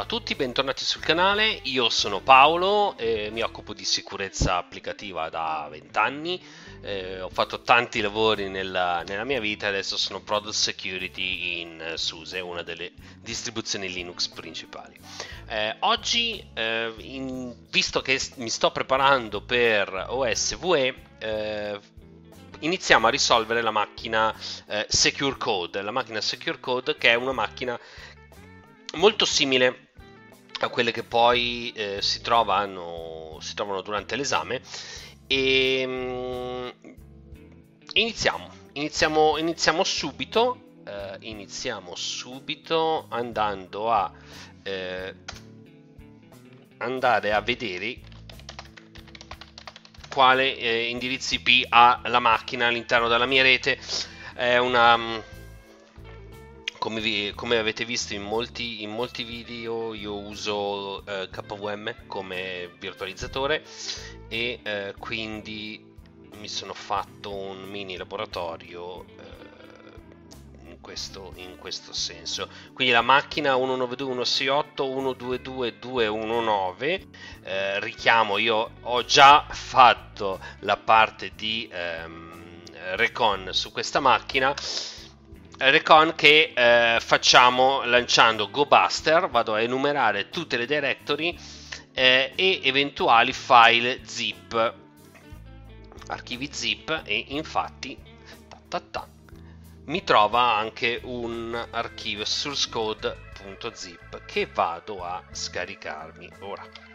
Ciao a tutti, bentornati sul canale, io sono Paolo, eh, mi occupo di sicurezza applicativa da 20 anni, eh, ho fatto tanti lavori nella, nella, mia vita e adesso sono Product Security in SUSE, una delle distribuzioni Linux principali. Eh, oggi, eh, in, visto che mi sto preparando per OSVE, eh, iniziamo a risolvere la macchina eh, Secure Code, la macchina Secure Code che è una macchina molto simile a quelle che poi eh, si, trovano, si, trovano, durante l'esame. E um, iniziamo, iniziamo, iniziamo subito eh, iniziamo subito andando a eh, andare a vedere quale eh, indirizzo IP ha la macchina all'interno della mia rete. È una come, vi, come, avete visto in molti, in molti video io uso eh, KVM come virtualizzatore e eh, quindi mi sono fatto un mini laboratorio eh, in, questo, in, questo, senso. Quindi la macchina 192.168.122.219 eh, richiamo io ho già fatto la parte di ehm, recon su questa macchina recon che eh, facciamo lanciando GoBuster, vado a enumerare tutte le directory eh, e eventuali file zip, archivi zip e infatti ta ta ta, mi trova anche un archivio sourcecode.zip che vado a scaricarmi ora.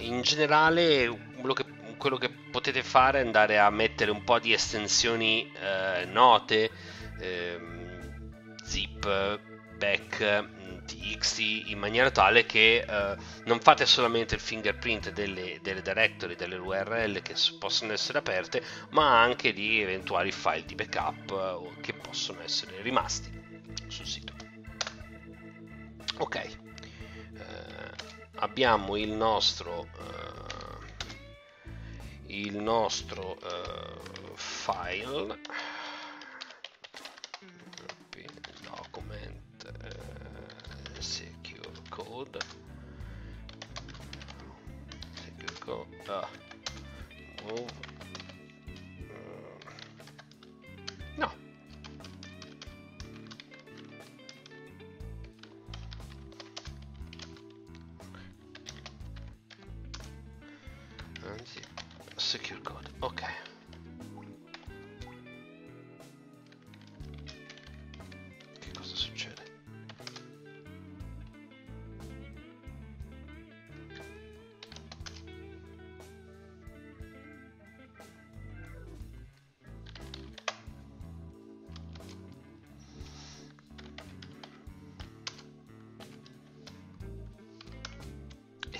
In generale quello che, quello che, potete fare è andare a mettere un po' di estensioni eh, note, ehm, zip, back, txt in maniera tale che eh, non fate solamente il fingerprint delle, delle, directory, delle URL che possono essere aperte, ma anche di eventuali file di backup eh, che possono essere rimasti sul sito. Ok abbiamo il nostro uh, il nostro uh, file. Document uh, secure code. Secure code ah, move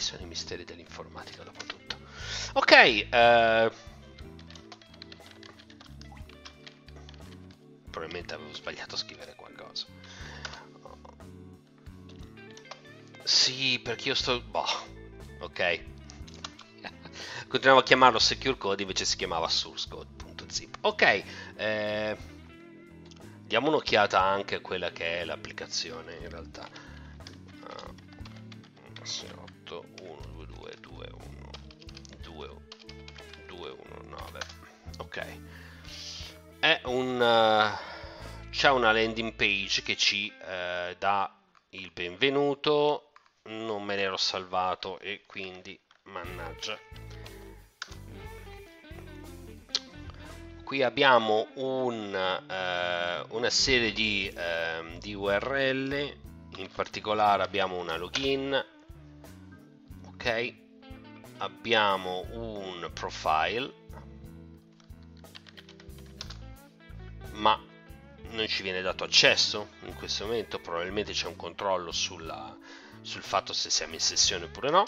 sono i misteri dell'informatica dopo tutto Ok, eh... probabilmente avevo sbagliato a scrivere qualcosa. Sì, perché io sto... Boh, ok. Continuavo a chiamarlo secure code, invece si chiamava sourcecode.zip. Ok, eh... diamo un'occhiata anche a quella che è l'applicazione in realtà. Uh, sì, è un uh, c'è una landing page che ci uh, dà il benvenuto non me l'ero salvato e quindi mannaggia. Qui abbiamo un, uh, una serie di, uh, di, URL, in particolare abbiamo una login, ok, abbiamo un profile ma non ci viene dato accesso in questo momento probabilmente c'è un controllo sulla, sul fatto se siamo in sessione oppure no.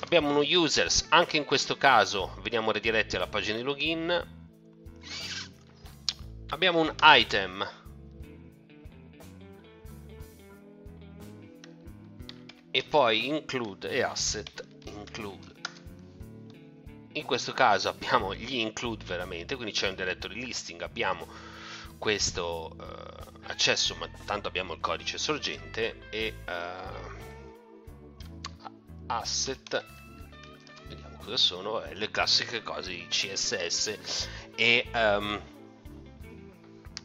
Abbiamo uno users anche in questo caso veniamo rediretti alla pagina di login. Abbiamo un item. E poi include e asset include in questo caso abbiamo gli include veramente quindi c'è un directory listing abbiamo questo uh, accesso ma tanto abbiamo il codice sorgente e uh, asset vediamo cosa sono le classiche cose css e, um,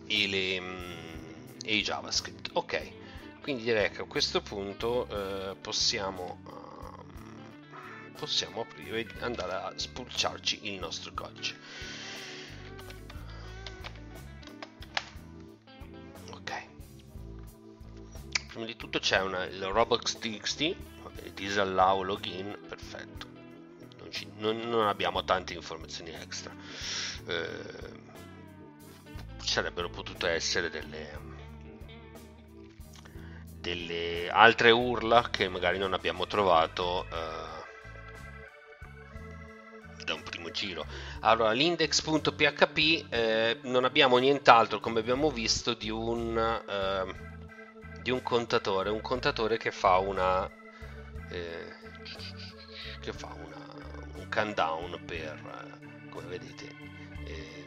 e, le, um, e i javascript. Ok quindi direi che a questo punto uh, possiamo uh, possiamo aprire e andare a spulciarci il nostro codice. Ok. Prima di tutto c'è il robots.txt disallow login perfetto. Non, ci, non, non abbiamo tante informazioni extra. Eh, sarebbero potute essere delle delle altre urla che magari non abbiamo trovato eh, giro. Allora, l'index.php eh, non abbiamo nient'altro, come abbiamo visto, di un, eh, di un contatore, un contatore che fa una eh, che fa una, un countdown per, come vedete, eh,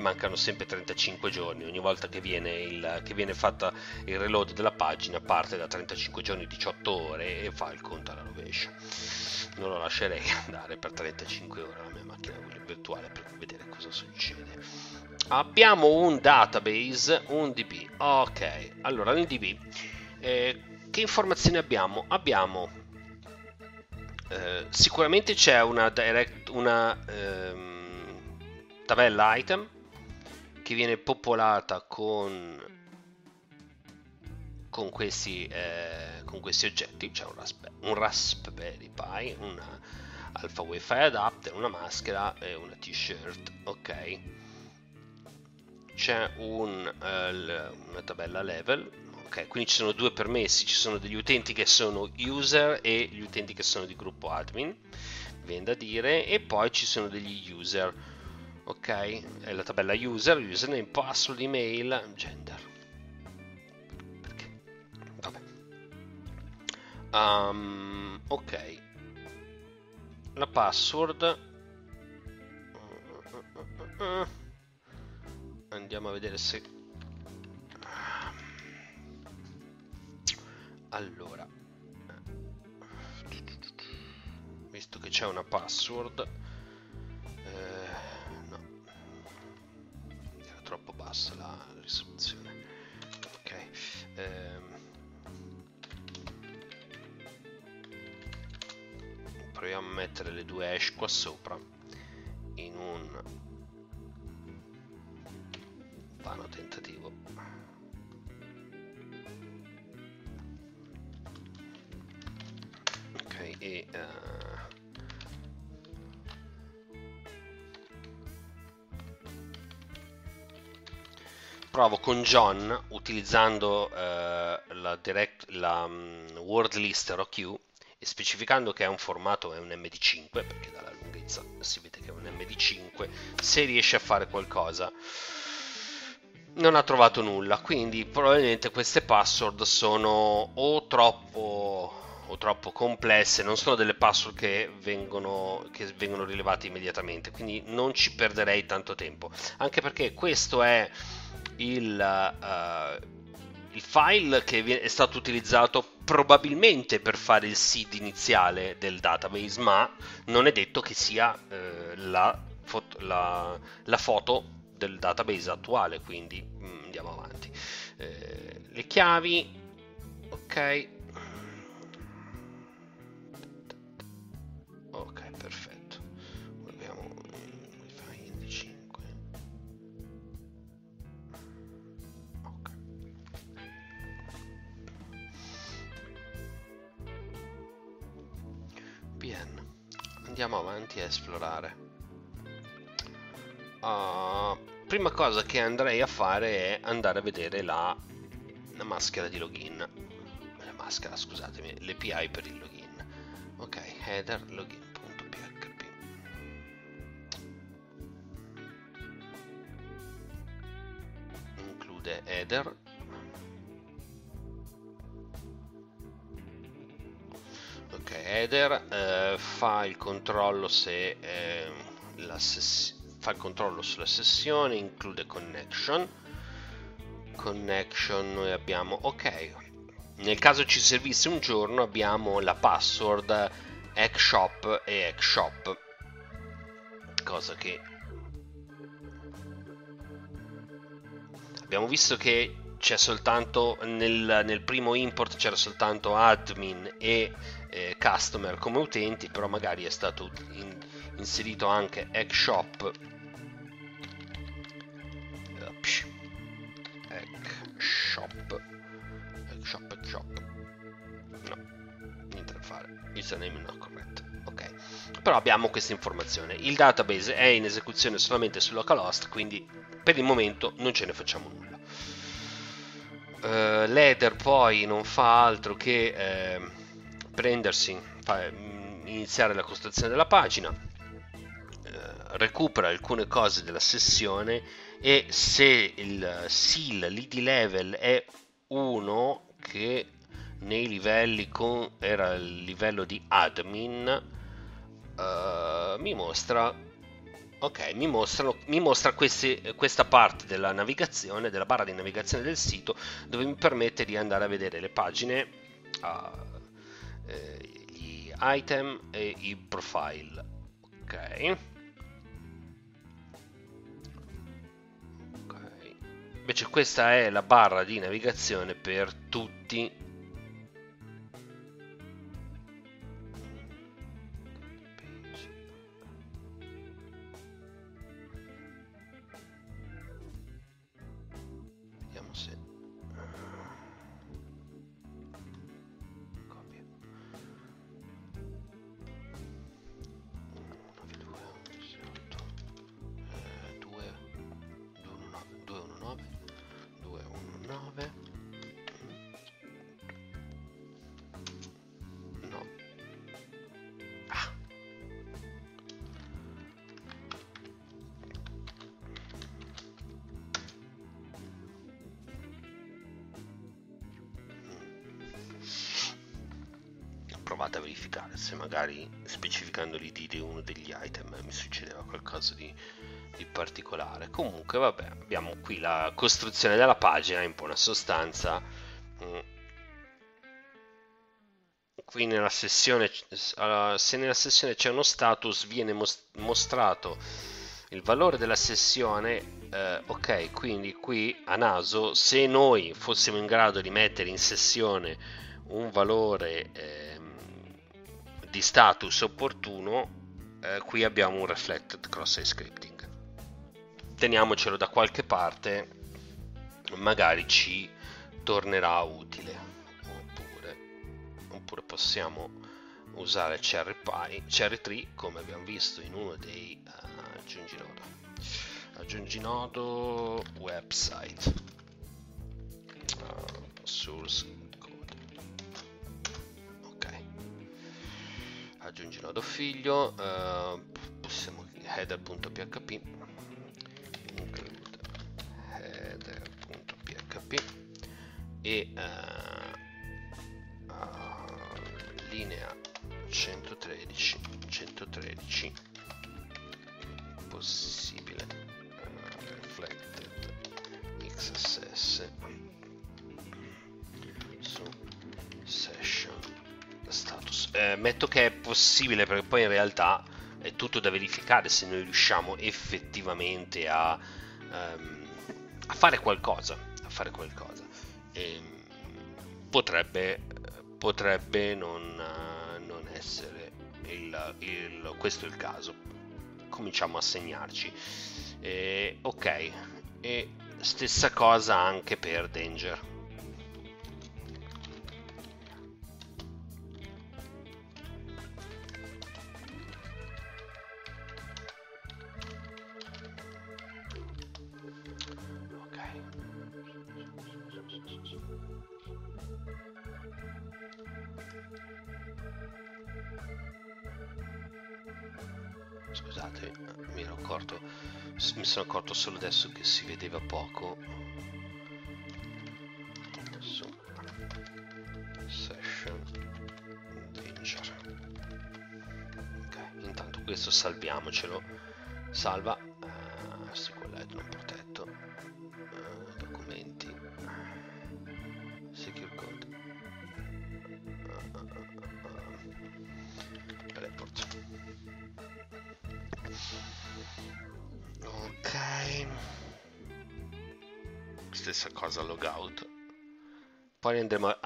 mancano sempre 35 giorni, ogni volta che viene, il, che viene fatta il reload della pagina parte da 35 giorni 18 ore e fa il conto alla rovescia. Non lo lascerei andare per 35 ore la mia macchina virtuale per vedere cosa succede. Abbiamo un database, un DB. Ok, allora nel DB eh, che informazioni abbiamo? Abbiamo eh, sicuramente c'è una, direct, una ehm, tabella item che viene popolata con, con, questi, eh, con questi oggetti, c'è un, Rasp- un Raspberry Pi, un Alpha Wi-Fi adapter, una maschera e una t-shirt, ok. C'è un, uh, una tabella level Ok, quindi ci sono due permessi, ci sono degli utenti che sono user e gli utenti che sono di gruppo admin, viene da dire, e poi ci sono degli user, ok? È la tabella user, username, password, email, gender. Perché? Vabbè. Um, ok. La password... Andiamo a vedere se allora visto che c'è una password bassa la risoluzione. Ok eh, proviamo a mettere le due hash qua sopra in un vano tentativo provo con John utilizzando uh, la, direct, la um, word list ROQ e specificando che è un formato è un MD5 perché dalla lunghezza si vede che è un MD5 se riesce a fare qualcosa. Non ha trovato nulla quindi probabilmente queste password sono o troppo o troppo complesse, non sono delle password che vengono, che vengono rilevate immediatamente, quindi non ci perderei tanto tempo, anche perché questo è il, uh, il file che è stato utilizzato probabilmente per fare il seed iniziale del database, ma non è detto che sia uh, la, foto, la, la, foto del database attuale, quindi mm, andiamo avanti. Uh, le chiavi, ok, andiamo avanti a esplorare. Uh, prima cosa che andrei a fare è andare a vedere la, la maschera di login. La maschera, scusatemi, l'API per il login. Ok, header login.php. Include header header eh, fa il controllo se eh, la fa il controllo sulla sessione include connection. Connection noi abbiamo ok. Nel caso ci servisse un giorno abbiamo la password shop e shop. Cosa che abbiamo visto che c'è soltanto nel, nel, primo import c'era soltanto admin e eh, customer come utenti però magari è stato in, inserito anche eggshop eggshop eggshop eggshop no niente da fare. Username not corretto. Ok. Però abbiamo questa informazione. Il database è in esecuzione solamente su localhost quindi per il momento non ce ne facciamo nulla Uh, Leder poi non fa altro che eh, prendersi, fa, iniziare la costruzione della pagina, uh, recupera alcune cose della sessione e se il seal l'id level è 1 che nei livelli con era il livello di admin uh, mi mostra ok mi, mostrano, mi mostra questi, questa parte della navigazione della barra di navigazione del sito dove mi permette di andare a vedere le pagine uh, eh, gli item e i profile. Ok. Invece questa è la barra di navigazione per tutti verificare se magari specificando l'id di uno degli item mi succedeva qualcosa di, di particolare comunque vabbè abbiamo qui la costruzione della pagina in buona sostanza mm. qui nella sessione se nella sessione c'è uno status viene mostrato il valore della sessione eh, ok quindi qui a naso se noi fossimo in grado di mettere in sessione un valore eh, di status opportuno, eh, qui abbiamo un reflected cross-site scripting. Teniamocelo da qualche parte, magari ci tornerà utile. Oppure, oppure possiamo usare CRPy, CR3 come abbiamo visto in uno dei uh, aggiungi nodo. Aggiungi nodo website. Uh, source aggiungi nodo figlio uh, possiamo header.php include header.php e uh, linea 113 113 eh, metto che è possibile perché poi in realtà è tutto da verificare se noi riusciamo effettivamente a, um, a fare qualcosa. A fare qualcosa. E, ehm, potrebbe, potrebbe non, uh, non essere il, il, questo il caso. Cominciamo a segnarci. E, ok, e stessa cosa anche per Danger. scusate, mi ero accorto, mi sono accorto solo adesso che si vedeva poco. Su session danger. Ok, intanto questo salviamocelo. Salva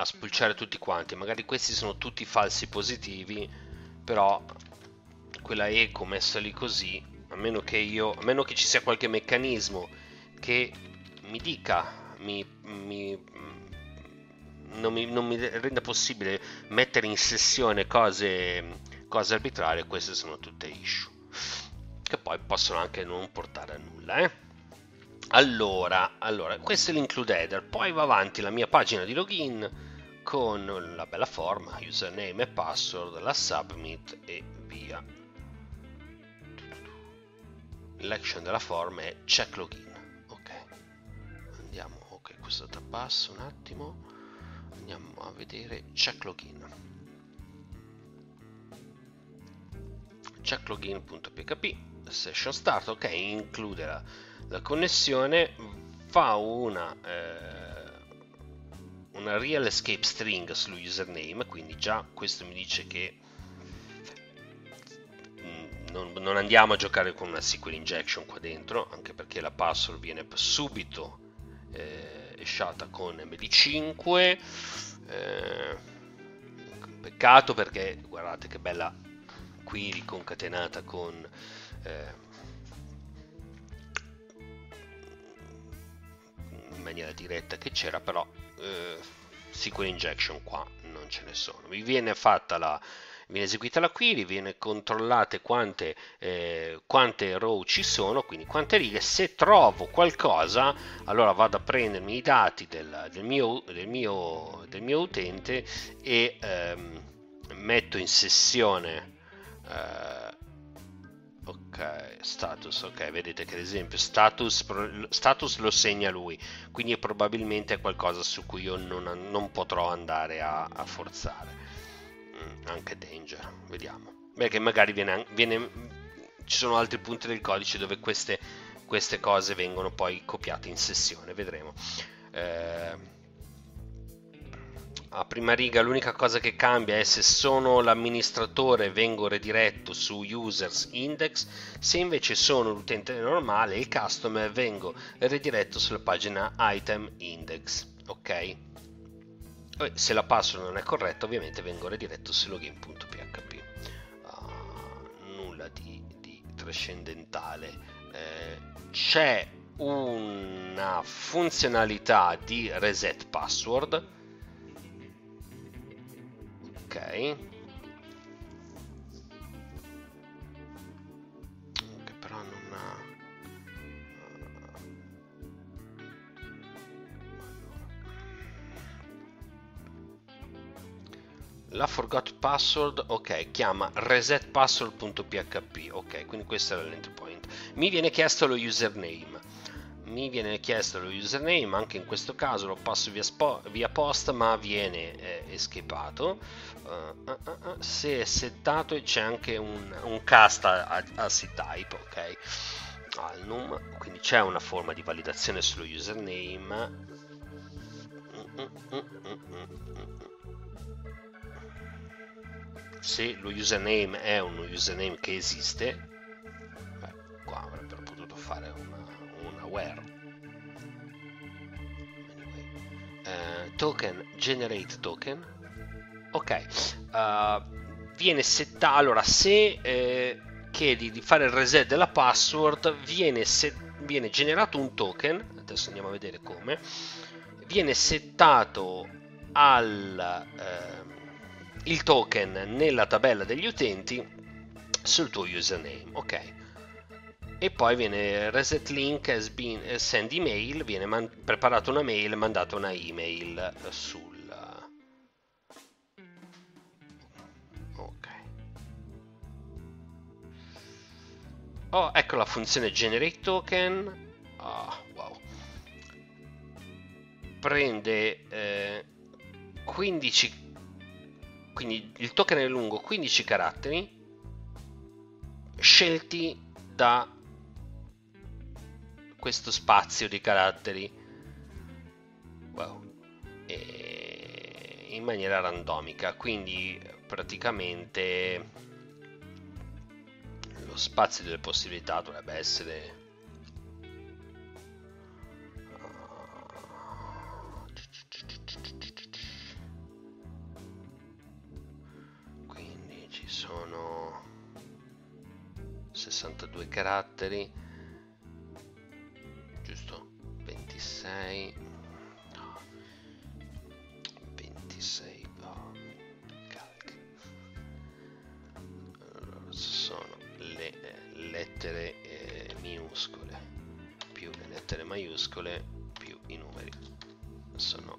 spulciare tutti quanti magari questi sono tutti falsi positivi però quella eco messa lì così a meno che io a meno che ci sia qualche meccanismo che mi dica mi, mi, non, mi, non mi renda possibile mettere in sessione cose, cose arbitrarie queste sono tutte issue che poi possono anche non portare a nulla eh? Allora, allora, questo è l'include header, poi va avanti la mia pagina di login con la bella forma, username e password, la submit e via. L'action della forma è check login. Ok, andiamo, ok, questo tappasso un attimo, andiamo a vedere check login. checklogin.php session start ok include la la connessione fa una, eh, una real escape string sullo username, quindi già questo mi dice che non, non, andiamo a giocare con una SQL injection qua dentro, anche perché la password viene subito eh, esciata con MD5. Eh, peccato perché guardate che bella query concatenata con eh, maniera diretta che c'era, però eh, SQL injection qua non ce ne sono. Vi viene fatta la viene eseguita la query, viene controllate quante, eh, quante row ci sono, quindi quante righe. Se trovo qualcosa, allora vado a prendermi i dati del, del, mio, del, mio, del mio, utente e ehm, metto in sessione eh, Ok, status, ok, vedete che ad esempio status, status lo segna lui, quindi probabilmente è qualcosa su cui io non, non potrò andare a, a forzare. Mm, anche danger, vediamo. Perché magari viene, viene, ci sono altri punti del codice dove queste, queste cose vengono poi copiate in sessione, vedremo. Eh, a prima riga l'unica cosa che cambia è se sono l'amministratore vengo rediretto su users index se invece sono l'utente normale il customer vengo rediretto sulla pagina item index ok? Se la password non è corretta ovviamente vengo rediretto su login.php uh, ah, nulla di, di trascendentale. Eh, c'è una funzionalità di reset password ok. Che però non ha la forgot password ok chiama resetpassword.php ok quindi questo è l'entry point. Mi viene chiesto lo username mi viene chiesto lo username, anche in questo caso lo passo via, via post ma viene eh, escapato. Uh, uh, uh, se è settato c'è anche un, un cast a, a, type, ok? Al num, quindi c'è una forma di validazione sullo username. Se lo username è un username che esiste, where uh, token generate token. Ok uh, viene settato allora se eh, chiedi di fare il reset della password viene, set, viene generato un token adesso andiamo a vedere come viene settato al eh, il token nella tabella degli utenti sul tuo username ok e poi viene reset link has been eh, send email viene man- preparata una mail mandata una email sul ok. Oh ecco la funzione generate token oh, wow. Prende eh, 15 quindi il token è lungo 15 caratteri scelti da questo spazio di caratteri wow. in maniera randomica quindi praticamente lo spazio delle possibilità dovrebbe essere quindi ci sono 62 caratteri 26 26 oh, sono le eh, lettere eh, minuscole. Più le lettere maiuscole più i numeri. Sono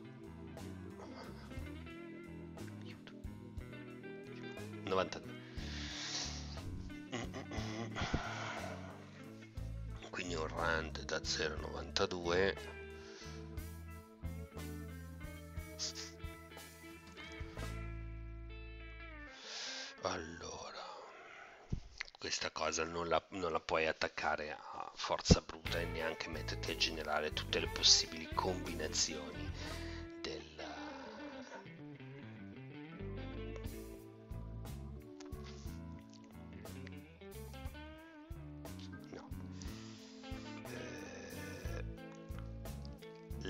questa cosa non la, non la puoi attaccare a forza bruta e neanche metterti a generare tutte le possibili combinazioni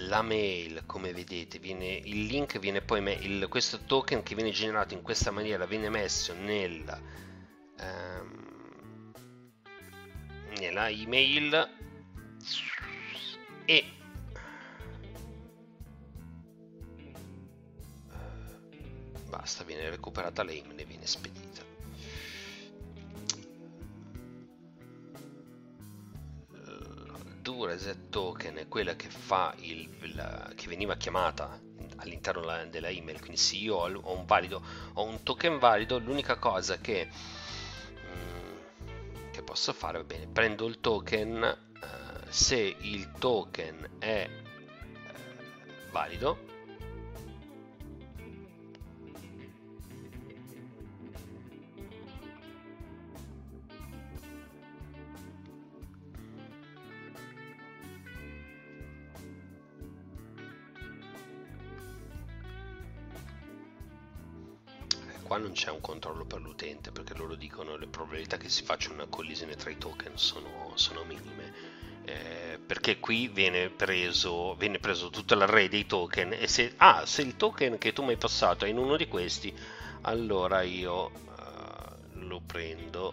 la mail come vedete viene, il link viene poi me, il, questo token che viene generato in questa maniera viene messo nel um, nella email e basta viene recuperata l'email e viene spedita. Do reset token è quella che fa il, la, che veniva chiamata all'interno della email quindi se io ho un valido ho un token valido l'unica cosa che posso fare va bene prendo il token uh, se il token è uh, valido qua non c'è un controllo per l'utente perché loro dicono le probabilità che si faccia una collisione tra i token sono, sono minime. Eh, perché qui viene preso, viene preso tutto l'array dei token e se, ah, se il token che tu mi hai passato è in uno di questi, allora io uh, lo prendo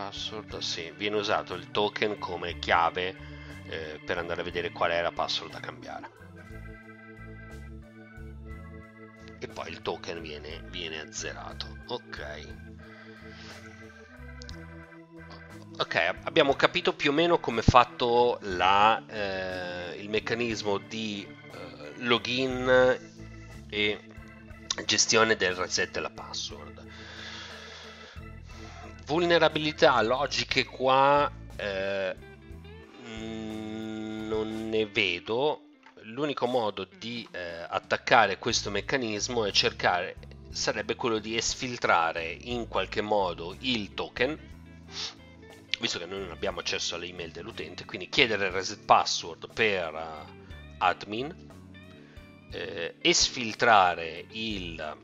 password sì, viene usato il token come chiave eh, per andare a vedere qual è la password da cambiare e poi il token viene, viene azzerato ok ok abbiamo capito più o meno come è fatto la, eh, il meccanismo di login e gestione del reset della password. Vulnerabilità logiche qua eh, non ne vedo. L'unico modo di eh, attaccare questo meccanismo è cercare sarebbe quello di esfiltrare in qualche modo il token visto che noi non abbiamo accesso alle email dell'utente quindi chiedere il reset password per uh, admin eh, esfiltrare il,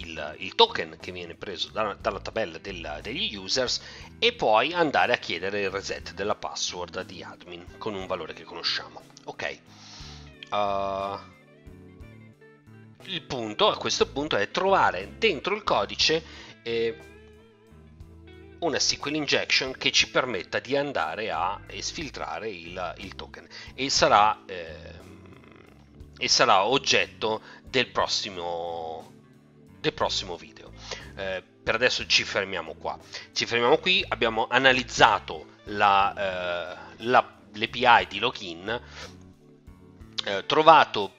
il, il, token che viene preso da, dalla tabella del, degli users e poi andare a chiedere il reset della password di admin con un valore che conosciamo. Ok. Uh, il punto a questo punto è trovare dentro il codice eh, una SQL injection che ci permetta di andare a esfiltrare il, il token e sarà eh, e sarà oggetto del prossimo, del prossimo video. Eh, per adesso ci fermiamo qua. Ci fermiamo qui, abbiamo analizzato la, eh, la, l'API di login, eh, trovato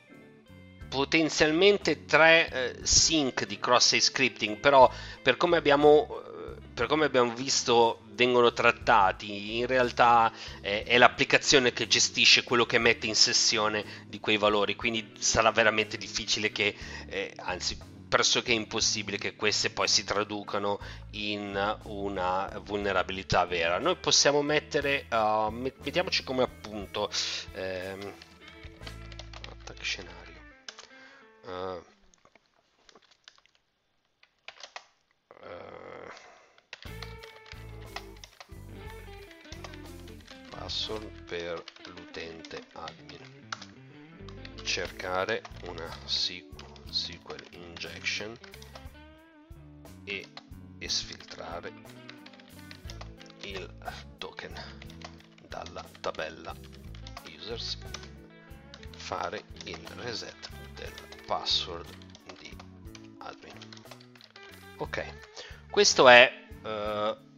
potenzialmente tre eh, sync di cross-site scripting, però per come abbiamo eh, per come abbiamo visto vengono trattati, in realtà eh, è l'applicazione che gestisce quello che mette in sessione di quei valori, quindi sarà veramente difficile che, eh, anzi pressoché impossibile che queste poi si traducano in una vulnerabilità vera. Noi possiamo mettere, uh, mettiamoci come appunto, ehm, attack scenario. Uh, password per l'utente admin cercare una SQL injection e esfiltrare il token dalla tabella users fare il reset del password di admin. Ok questo è uh,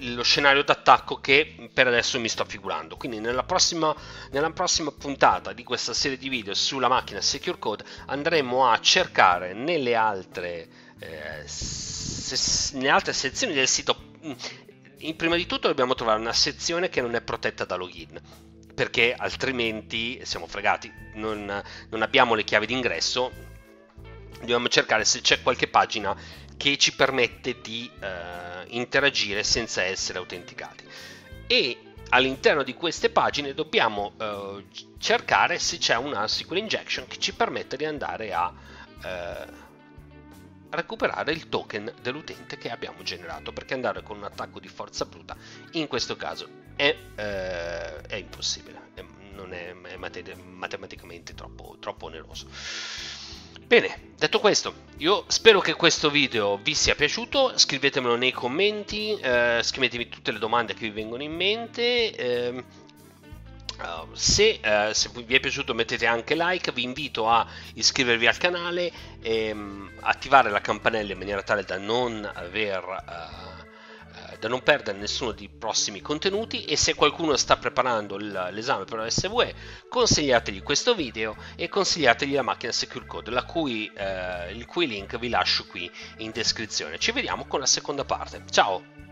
lo scenario d'attacco che per adesso mi sto figurando. Quindi nella prossima, nella prossima puntata di questa serie di video sulla macchina Secure Code andremo a cercare nelle altre, eh, se, nelle altre sezioni del sito. Mm, in, prima di tutto dobbiamo trovare una sezione che non è protetta da login perché altrimenti siamo fregati, non, non abbiamo le chiavi d'ingresso, dobbiamo cercare se c'è qualche pagina che ci permette di eh, interagire senza essere autenticati. E all'interno di queste pagine dobbiamo eh, cercare se c'è una SQL injection che ci permette di andare a eh, recuperare il token dell'utente che abbiamo generato perché andare con un attacco di forza bruta in questo caso è, eh, è impossibile è, non è, è matematicamente troppo, troppo oneroso Bene, detto questo, io spero che questo video vi sia piaciuto, scrivetemelo nei commenti, eh, scrivetemi tutte le domande che vi vengono in mente. Eh, Uh, se, uh, se, vi è piaciuto mettete anche like, vi invito a iscrivervi al canale e um, attivare la campanella in maniera tale da non aver uh, da non perdere nessuno dei prossimi contenuti e se qualcuno sta preparando l'esame per la SVE consigliategli questo video e consigliategli la macchina Secure Code cui, eh, il cui link vi lascio qui in descrizione. Ci vediamo con la seconda parte. Ciao!